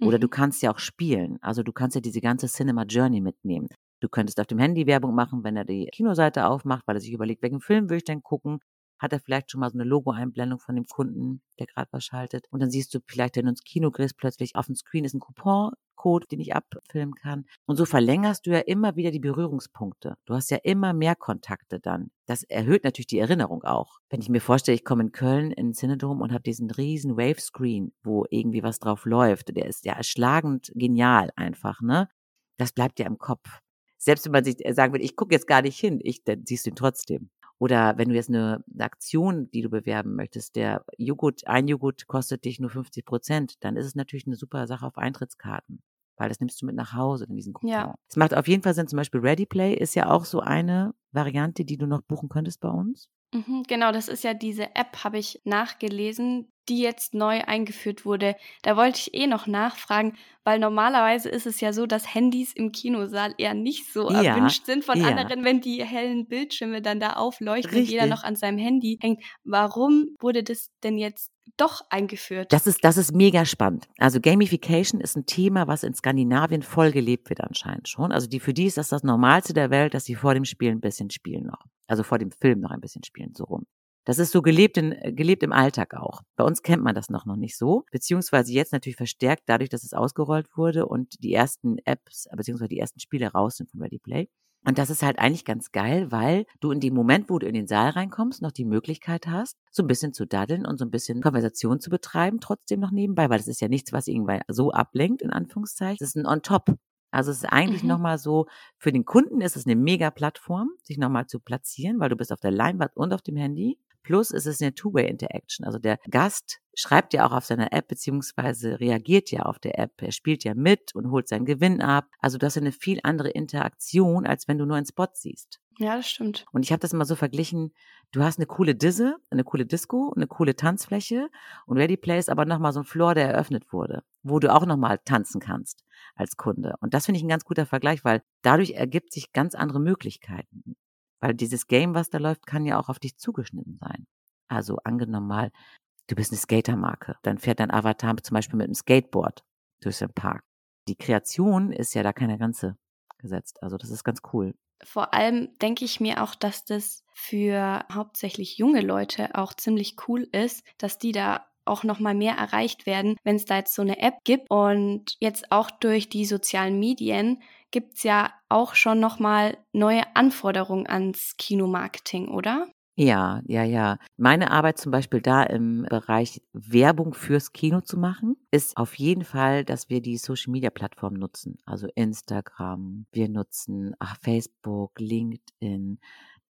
Oder du mhm. kannst ja auch spielen. Also du kannst ja diese ganze Cinema Journey mitnehmen. Du könntest auf dem Handy Werbung machen, wenn er die Kinoseite aufmacht, weil er sich überlegt, welchen Film will ich denn gucken. hat er vielleicht schon mal so eine Logo-Einblendung von dem Kunden, der gerade was schaltet. Und dann siehst du vielleicht, wenn du ins Kino gehst, plötzlich auf dem Screen ist ein Coupon Code, den ich abfilmen kann. Und so verlängerst du ja immer wieder die Berührungspunkte. Du hast ja immer mehr Kontakte dann. Das erhöht natürlich die Erinnerung auch. Wenn ich mir vorstelle, ich komme in Köln in Cinedome und habe diesen riesen Wave-Screen, wo irgendwie was drauf läuft. Der ist ja erschlagend genial einfach, ne? Das bleibt ja im Kopf. Selbst wenn man sich äh, sagen will, ich gucke jetzt gar nicht hin, ich, dann siehst du ihn trotzdem. Oder wenn du jetzt eine Aktion, die du bewerben möchtest, der Joghurt, ein Joghurt kostet dich nur 50 Prozent, dann ist es natürlich eine super Sache auf Eintrittskarten. Weil das nimmst du mit nach Hause in diesen Coupon. Ja. Es macht auf jeden Fall Sinn, zum Beispiel Ready Play ist ja auch so eine Variante, die du noch buchen könntest bei uns. Mhm, genau, das ist ja diese App, habe ich nachgelesen, die jetzt neu eingeführt wurde. Da wollte ich eh noch nachfragen, weil normalerweise ist es ja so, dass Handys im Kinosaal eher nicht so ja, erwünscht sind von ja. anderen, wenn die hellen Bildschirme dann da aufleuchten Richtig. und jeder noch an seinem Handy hängt. Warum wurde das denn jetzt doch eingeführt? Das ist, das ist mega spannend. Also Gamification ist ein Thema, was in Skandinavien voll gelebt wird anscheinend schon. Also die, für die ist das das Normalste der Welt, dass sie vor dem Spiel ein bisschen spielen noch. Also vor dem Film noch ein bisschen spielen, so rum. Das ist so gelebt, in, gelebt im Alltag auch. Bei uns kennt man das noch, noch nicht so, beziehungsweise jetzt natürlich verstärkt dadurch, dass es ausgerollt wurde und die ersten Apps, beziehungsweise die ersten Spiele raus sind von Ready Play. Und das ist halt eigentlich ganz geil, weil du in dem Moment, wo du in den Saal reinkommst, noch die Möglichkeit hast, so ein bisschen zu daddeln und so ein bisschen Konversation zu betreiben, trotzdem noch nebenbei, weil das ist ja nichts, was irgendwie so ablenkt, in Anführungszeichen. Das ist ein On-Top. Also es ist eigentlich mhm. nochmal so, für den Kunden ist es eine mega Plattform, sich nochmal zu platzieren, weil du bist auf der Leinwand und auf dem Handy. Plus ist es eine Two-Way-Interaction. Also der Gast schreibt ja auch auf seiner App beziehungsweise reagiert ja auf der App. Er spielt ja mit und holt seinen Gewinn ab. Also du hast ja eine viel andere Interaktion, als wenn du nur einen Spot siehst. Ja, das stimmt. Und ich habe das immer so verglichen, du hast eine coole Disse, eine coole Disco, eine coole Tanzfläche und Ready Play ist aber nochmal so ein Floor, der eröffnet wurde, wo du auch nochmal tanzen kannst als Kunde. Und das finde ich ein ganz guter Vergleich, weil dadurch ergibt sich ganz andere Möglichkeiten. Weil dieses Game, was da läuft, kann ja auch auf dich zugeschnitten sein. Also angenommen mal, du bist eine Skatermarke, dann fährt dein Avatar zum Beispiel mit einem Skateboard durch den Park. Die Kreation ist ja da keine Grenze gesetzt. Also das ist ganz cool. Vor allem denke ich mir auch, dass das für hauptsächlich junge Leute auch ziemlich cool ist, dass die da auch noch mal mehr erreicht werden, wenn es da jetzt so eine App gibt und jetzt auch durch die sozialen Medien gibt's ja auch schon nochmal neue Anforderungen ans Kinomarketing, oder? Ja, ja, ja. Meine Arbeit zum Beispiel da im Bereich Werbung fürs Kino zu machen, ist auf jeden Fall, dass wir die Social Media Plattform nutzen. Also Instagram, wir nutzen ach, Facebook, LinkedIn,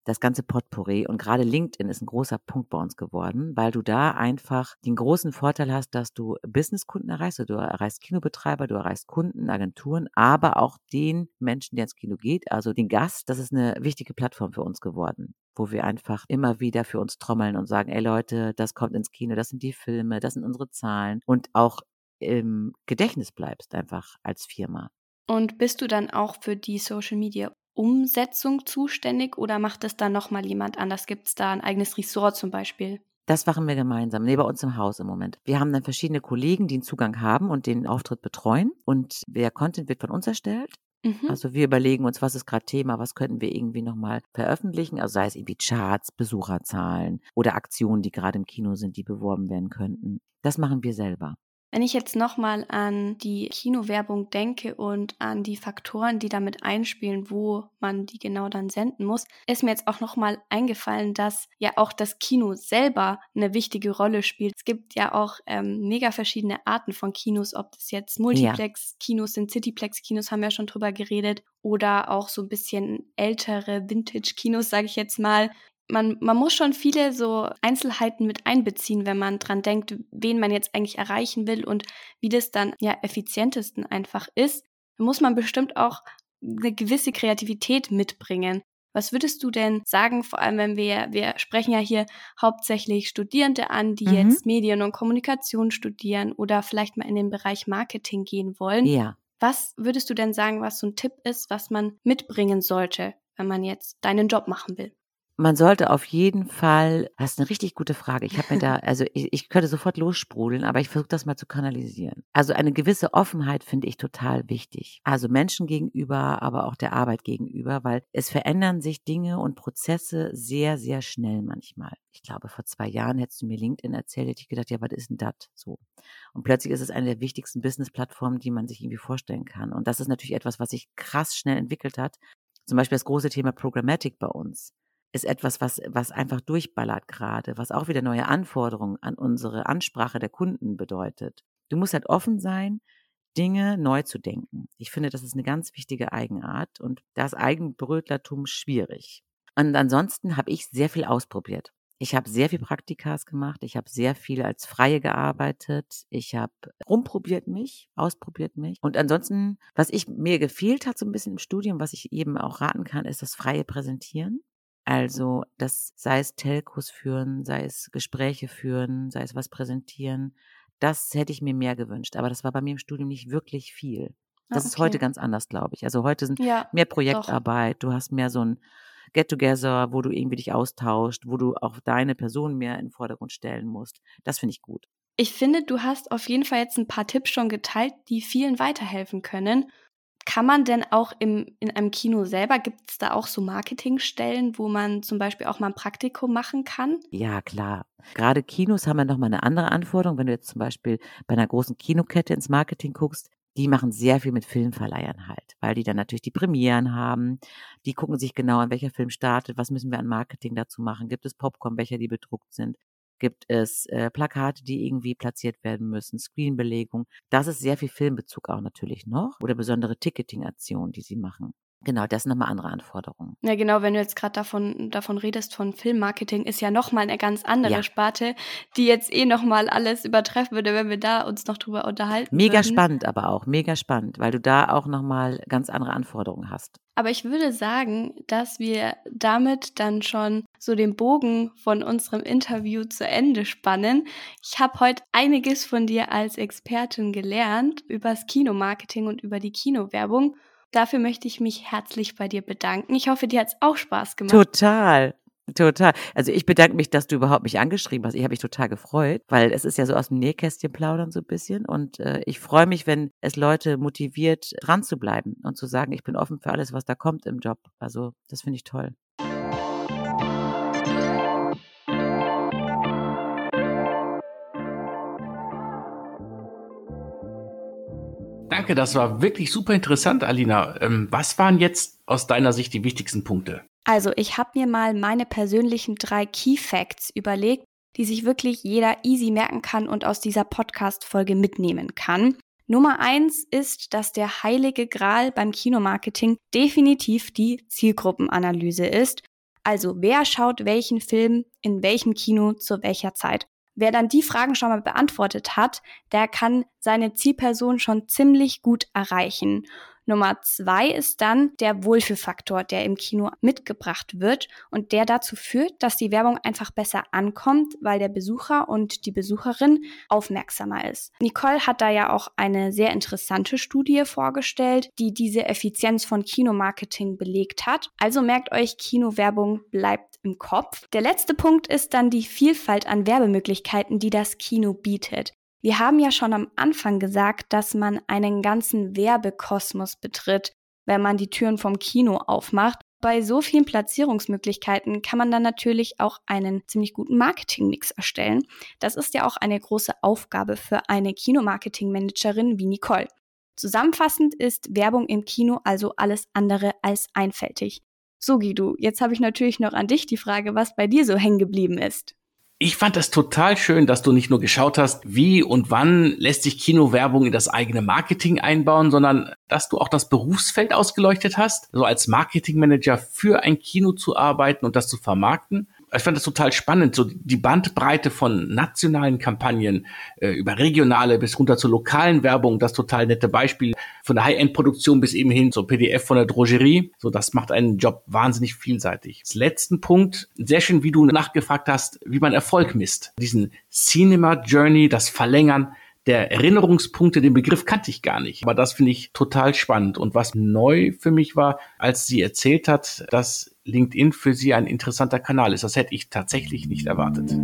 das ganze Potpourri. Und gerade LinkedIn ist ein großer Punkt bei uns geworden, weil du da einfach den großen Vorteil hast, dass du Businesskunden erreichst. Du erreichst Kinobetreiber, du erreichst Kunden, Agenturen, aber auch den Menschen, der ins Kino geht, also den Gast. Das ist eine wichtige Plattform für uns geworden, wo wir einfach immer wieder für uns trommeln und sagen, ey Leute, das kommt ins Kino, das sind die Filme, das sind unsere Zahlen und auch im Gedächtnis bleibst einfach als Firma. Und bist du dann auch für die Social Media Umsetzung zuständig oder macht es dann nochmal jemand anders? Gibt es da ein eigenes Ressort zum Beispiel? Das machen wir gemeinsam, nee, bei uns im Haus im Moment. Wir haben dann verschiedene Kollegen, die einen Zugang haben und den Auftritt betreuen. Und der Content wird von uns erstellt. Mhm. Also wir überlegen uns, was ist gerade Thema, was könnten wir irgendwie nochmal veröffentlichen, also sei es irgendwie Charts, Besucherzahlen oder Aktionen, die gerade im Kino sind, die beworben werden könnten. Das machen wir selber. Wenn ich jetzt nochmal an die Kinowerbung denke und an die Faktoren, die damit einspielen, wo man die genau dann senden muss, ist mir jetzt auch nochmal eingefallen, dass ja auch das Kino selber eine wichtige Rolle spielt. Es gibt ja auch ähm, mega verschiedene Arten von Kinos, ob das jetzt Multiplex-Kinos sind, Cityplex-Kinos, haben wir ja schon drüber geredet, oder auch so ein bisschen ältere Vintage-Kinos, sage ich jetzt mal man, man muss schon viele so Einzelheiten mit einbeziehen, wenn man dran denkt, wen man jetzt eigentlich erreichen will und wie das dann ja effizientesten einfach ist. Da muss man bestimmt auch eine gewisse Kreativität mitbringen. Was würdest du denn sagen, vor allem wenn wir, wir sprechen ja hier hauptsächlich Studierende an, die mhm. jetzt Medien und Kommunikation studieren oder vielleicht mal in den Bereich Marketing gehen wollen. Ja. Was würdest du denn sagen, was so ein Tipp ist, was man mitbringen sollte, wenn man jetzt deinen Job machen will? Man sollte auf jeden Fall, das ist eine richtig gute Frage. Ich habe mir da, also ich, ich könnte sofort lossprudeln, aber ich versuche das mal zu kanalisieren. Also eine gewisse Offenheit finde ich total wichtig. Also Menschen gegenüber, aber auch der Arbeit gegenüber, weil es verändern sich Dinge und Prozesse sehr, sehr schnell manchmal. Ich glaube, vor zwei Jahren hättest du mir LinkedIn erzählt, hätte ich gedacht, ja, was ist denn das? So. Und plötzlich ist es eine der wichtigsten Business-Plattformen, die man sich irgendwie vorstellen kann. Und das ist natürlich etwas, was sich krass schnell entwickelt hat. Zum Beispiel das große Thema Programmatic bei uns ist etwas, was, was einfach durchballert gerade, was auch wieder neue Anforderungen an unsere Ansprache der Kunden bedeutet. Du musst halt offen sein, Dinge neu zu denken. Ich finde, das ist eine ganz wichtige Eigenart und das Eigenbrötlertum schwierig. Und ansonsten habe ich sehr viel ausprobiert. Ich habe sehr viel Praktikas gemacht. Ich habe sehr viel als Freie gearbeitet. Ich habe rumprobiert mich, ausprobiert mich. Und ansonsten, was ich mir gefehlt hat so ein bisschen im Studium, was ich eben auch raten kann, ist das freie Präsentieren. Also, das sei es Telcos führen, sei es Gespräche führen, sei es was präsentieren. Das hätte ich mir mehr gewünscht. Aber das war bei mir im Studium nicht wirklich viel. Das ah, okay. ist heute ganz anders, glaube ich. Also heute sind ja, mehr Projektarbeit. Doch. Du hast mehr so ein Get-Together, wo du irgendwie dich austauscht, wo du auch deine Person mehr in den Vordergrund stellen musst. Das finde ich gut. Ich finde, du hast auf jeden Fall jetzt ein paar Tipps schon geteilt, die vielen weiterhelfen können. Kann man denn auch im, in einem Kino selber, gibt es da auch so Marketingstellen, wo man zum Beispiel auch mal ein Praktikum machen kann? Ja, klar. Gerade Kinos haben ja nochmal eine andere Anforderung. Wenn du jetzt zum Beispiel bei einer großen Kinokette ins Marketing guckst, die machen sehr viel mit Filmverleihern halt, weil die dann natürlich die Premieren haben. Die gucken sich genau an, welcher Film startet, was müssen wir an Marketing dazu machen, gibt es Popcorn, welcher die bedruckt sind gibt es äh, Plakate, die irgendwie platziert werden müssen, Screenbelegung. Das ist sehr viel Filmbezug auch natürlich noch oder besondere Ticketing-Aktionen, die sie machen. Genau, das sind nochmal andere Anforderungen. Ja, genau, wenn du jetzt gerade davon, davon redest, von Filmmarketing, ist ja nochmal eine ganz andere ja. Sparte, die jetzt eh nochmal alles übertreffen würde, wenn wir da uns noch drüber unterhalten. Mega würden. spannend aber auch, mega spannend, weil du da auch nochmal ganz andere Anforderungen hast. Aber ich würde sagen, dass wir damit dann schon so den Bogen von unserem Interview zu Ende spannen. Ich habe heute einiges von dir als Expertin gelernt über das Kinomarketing und über die Kinowerbung. Dafür möchte ich mich herzlich bei dir bedanken. Ich hoffe, dir hat es auch Spaß gemacht. Total. Total. Also ich bedanke mich, dass du überhaupt mich angeschrieben hast. Ich habe mich total gefreut, weil es ist ja so aus dem Nähkästchen plaudern so ein bisschen. Und äh, ich freue mich, wenn es Leute motiviert, dran zu bleiben und zu sagen, ich bin offen für alles, was da kommt im Job. Also das finde ich toll. Danke, das war wirklich super interessant, Alina. Ähm, was waren jetzt aus deiner Sicht die wichtigsten Punkte? Also, ich habe mir mal meine persönlichen drei Key Facts überlegt, die sich wirklich jeder easy merken kann und aus dieser Podcast-Folge mitnehmen kann. Nummer eins ist, dass der heilige Gral beim Kinomarketing definitiv die Zielgruppenanalyse ist. Also, wer schaut welchen Film in welchem Kino zu welcher Zeit? Wer dann die Fragen schon mal beantwortet hat, der kann seine Zielperson schon ziemlich gut erreichen. Nummer zwei ist dann der Wohlfühlfaktor, der im Kino mitgebracht wird und der dazu führt, dass die Werbung einfach besser ankommt, weil der Besucher und die Besucherin aufmerksamer ist. Nicole hat da ja auch eine sehr interessante Studie vorgestellt, die diese Effizienz von Kinomarketing belegt hat. Also merkt euch, Kinowerbung bleibt im Kopf. Der letzte Punkt ist dann die Vielfalt an Werbemöglichkeiten, die das Kino bietet. Wir haben ja schon am Anfang gesagt, dass man einen ganzen Werbekosmos betritt, wenn man die Türen vom Kino aufmacht. Bei so vielen Platzierungsmöglichkeiten kann man dann natürlich auch einen ziemlich guten Marketingmix erstellen. Das ist ja auch eine große Aufgabe für eine Kinomarketing-Managerin wie Nicole. Zusammenfassend ist Werbung im Kino also alles andere als einfältig. So, Guido, jetzt habe ich natürlich noch an dich die Frage, was bei dir so hängen geblieben ist. Ich fand das total schön, dass du nicht nur geschaut hast, wie und wann lässt sich Kinowerbung in das eigene Marketing einbauen, sondern dass du auch das Berufsfeld ausgeleuchtet hast, so als Marketingmanager für ein Kino zu arbeiten und das zu vermarkten ich fand das total spannend, so die Bandbreite von nationalen Kampagnen äh, über regionale bis runter zur lokalen Werbung, das total nette Beispiel von der High-End-Produktion bis eben hin zur PDF von der Drogerie. So, das macht einen Job wahnsinnig vielseitig. Als letzten Punkt, sehr schön, wie du nachgefragt hast, wie man Erfolg misst. Diesen Cinema Journey, das Verlängern, der Erinnerungspunkte, den Begriff kannte ich gar nicht. Aber das finde ich total spannend. Und was neu für mich war, als sie erzählt hat, dass LinkedIn für sie ein interessanter Kanal ist. Das hätte ich tatsächlich nicht erwartet.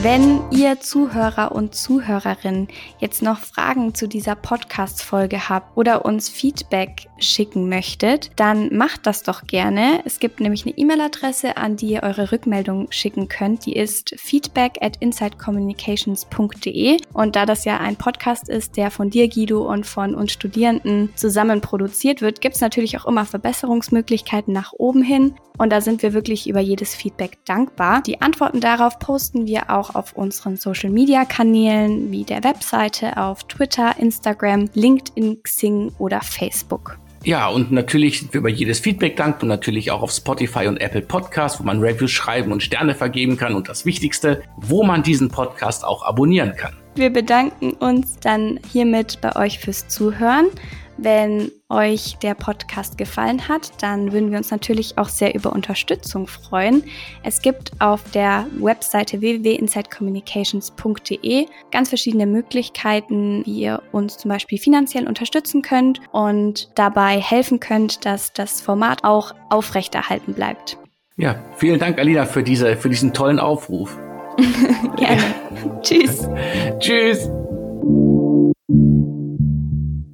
Wenn ihr Zuhörer und Zuhörerinnen jetzt noch Fragen zu dieser Podcast-Folge habt oder uns Feedback schicken möchtet, dann macht das doch gerne. Es gibt nämlich eine E-Mail-Adresse, an die ihr eure Rückmeldung schicken könnt. Die ist feedback at insidecommunications.de. Und da das ja ein Podcast ist, der von dir, Guido, und von uns Studierenden zusammen produziert wird, gibt es natürlich auch immer Verbesserungsmöglichkeiten nach oben hin. Und da sind wir wirklich über jedes Feedback dankbar. Die Antworten darauf posten wir auch auf unseren Social Media Kanälen wie der Webseite auf Twitter, Instagram, LinkedIn, Xing oder Facebook. Ja, und natürlich sind wir über jedes Feedback dankbar und natürlich auch auf Spotify und Apple Podcasts, wo man Reviews schreiben und Sterne vergeben kann und das Wichtigste, wo man diesen Podcast auch abonnieren kann. Wir bedanken uns dann hiermit bei euch fürs Zuhören. Wenn euch der Podcast gefallen hat, dann würden wir uns natürlich auch sehr über Unterstützung freuen. Es gibt auf der Webseite www.insidecommunications.de ganz verschiedene Möglichkeiten, wie ihr uns zum Beispiel finanziell unterstützen könnt und dabei helfen könnt, dass das Format auch aufrechterhalten bleibt. Ja, vielen Dank, Alina, für, diese, für diesen tollen Aufruf. Gerne. Tschüss. Tschüss.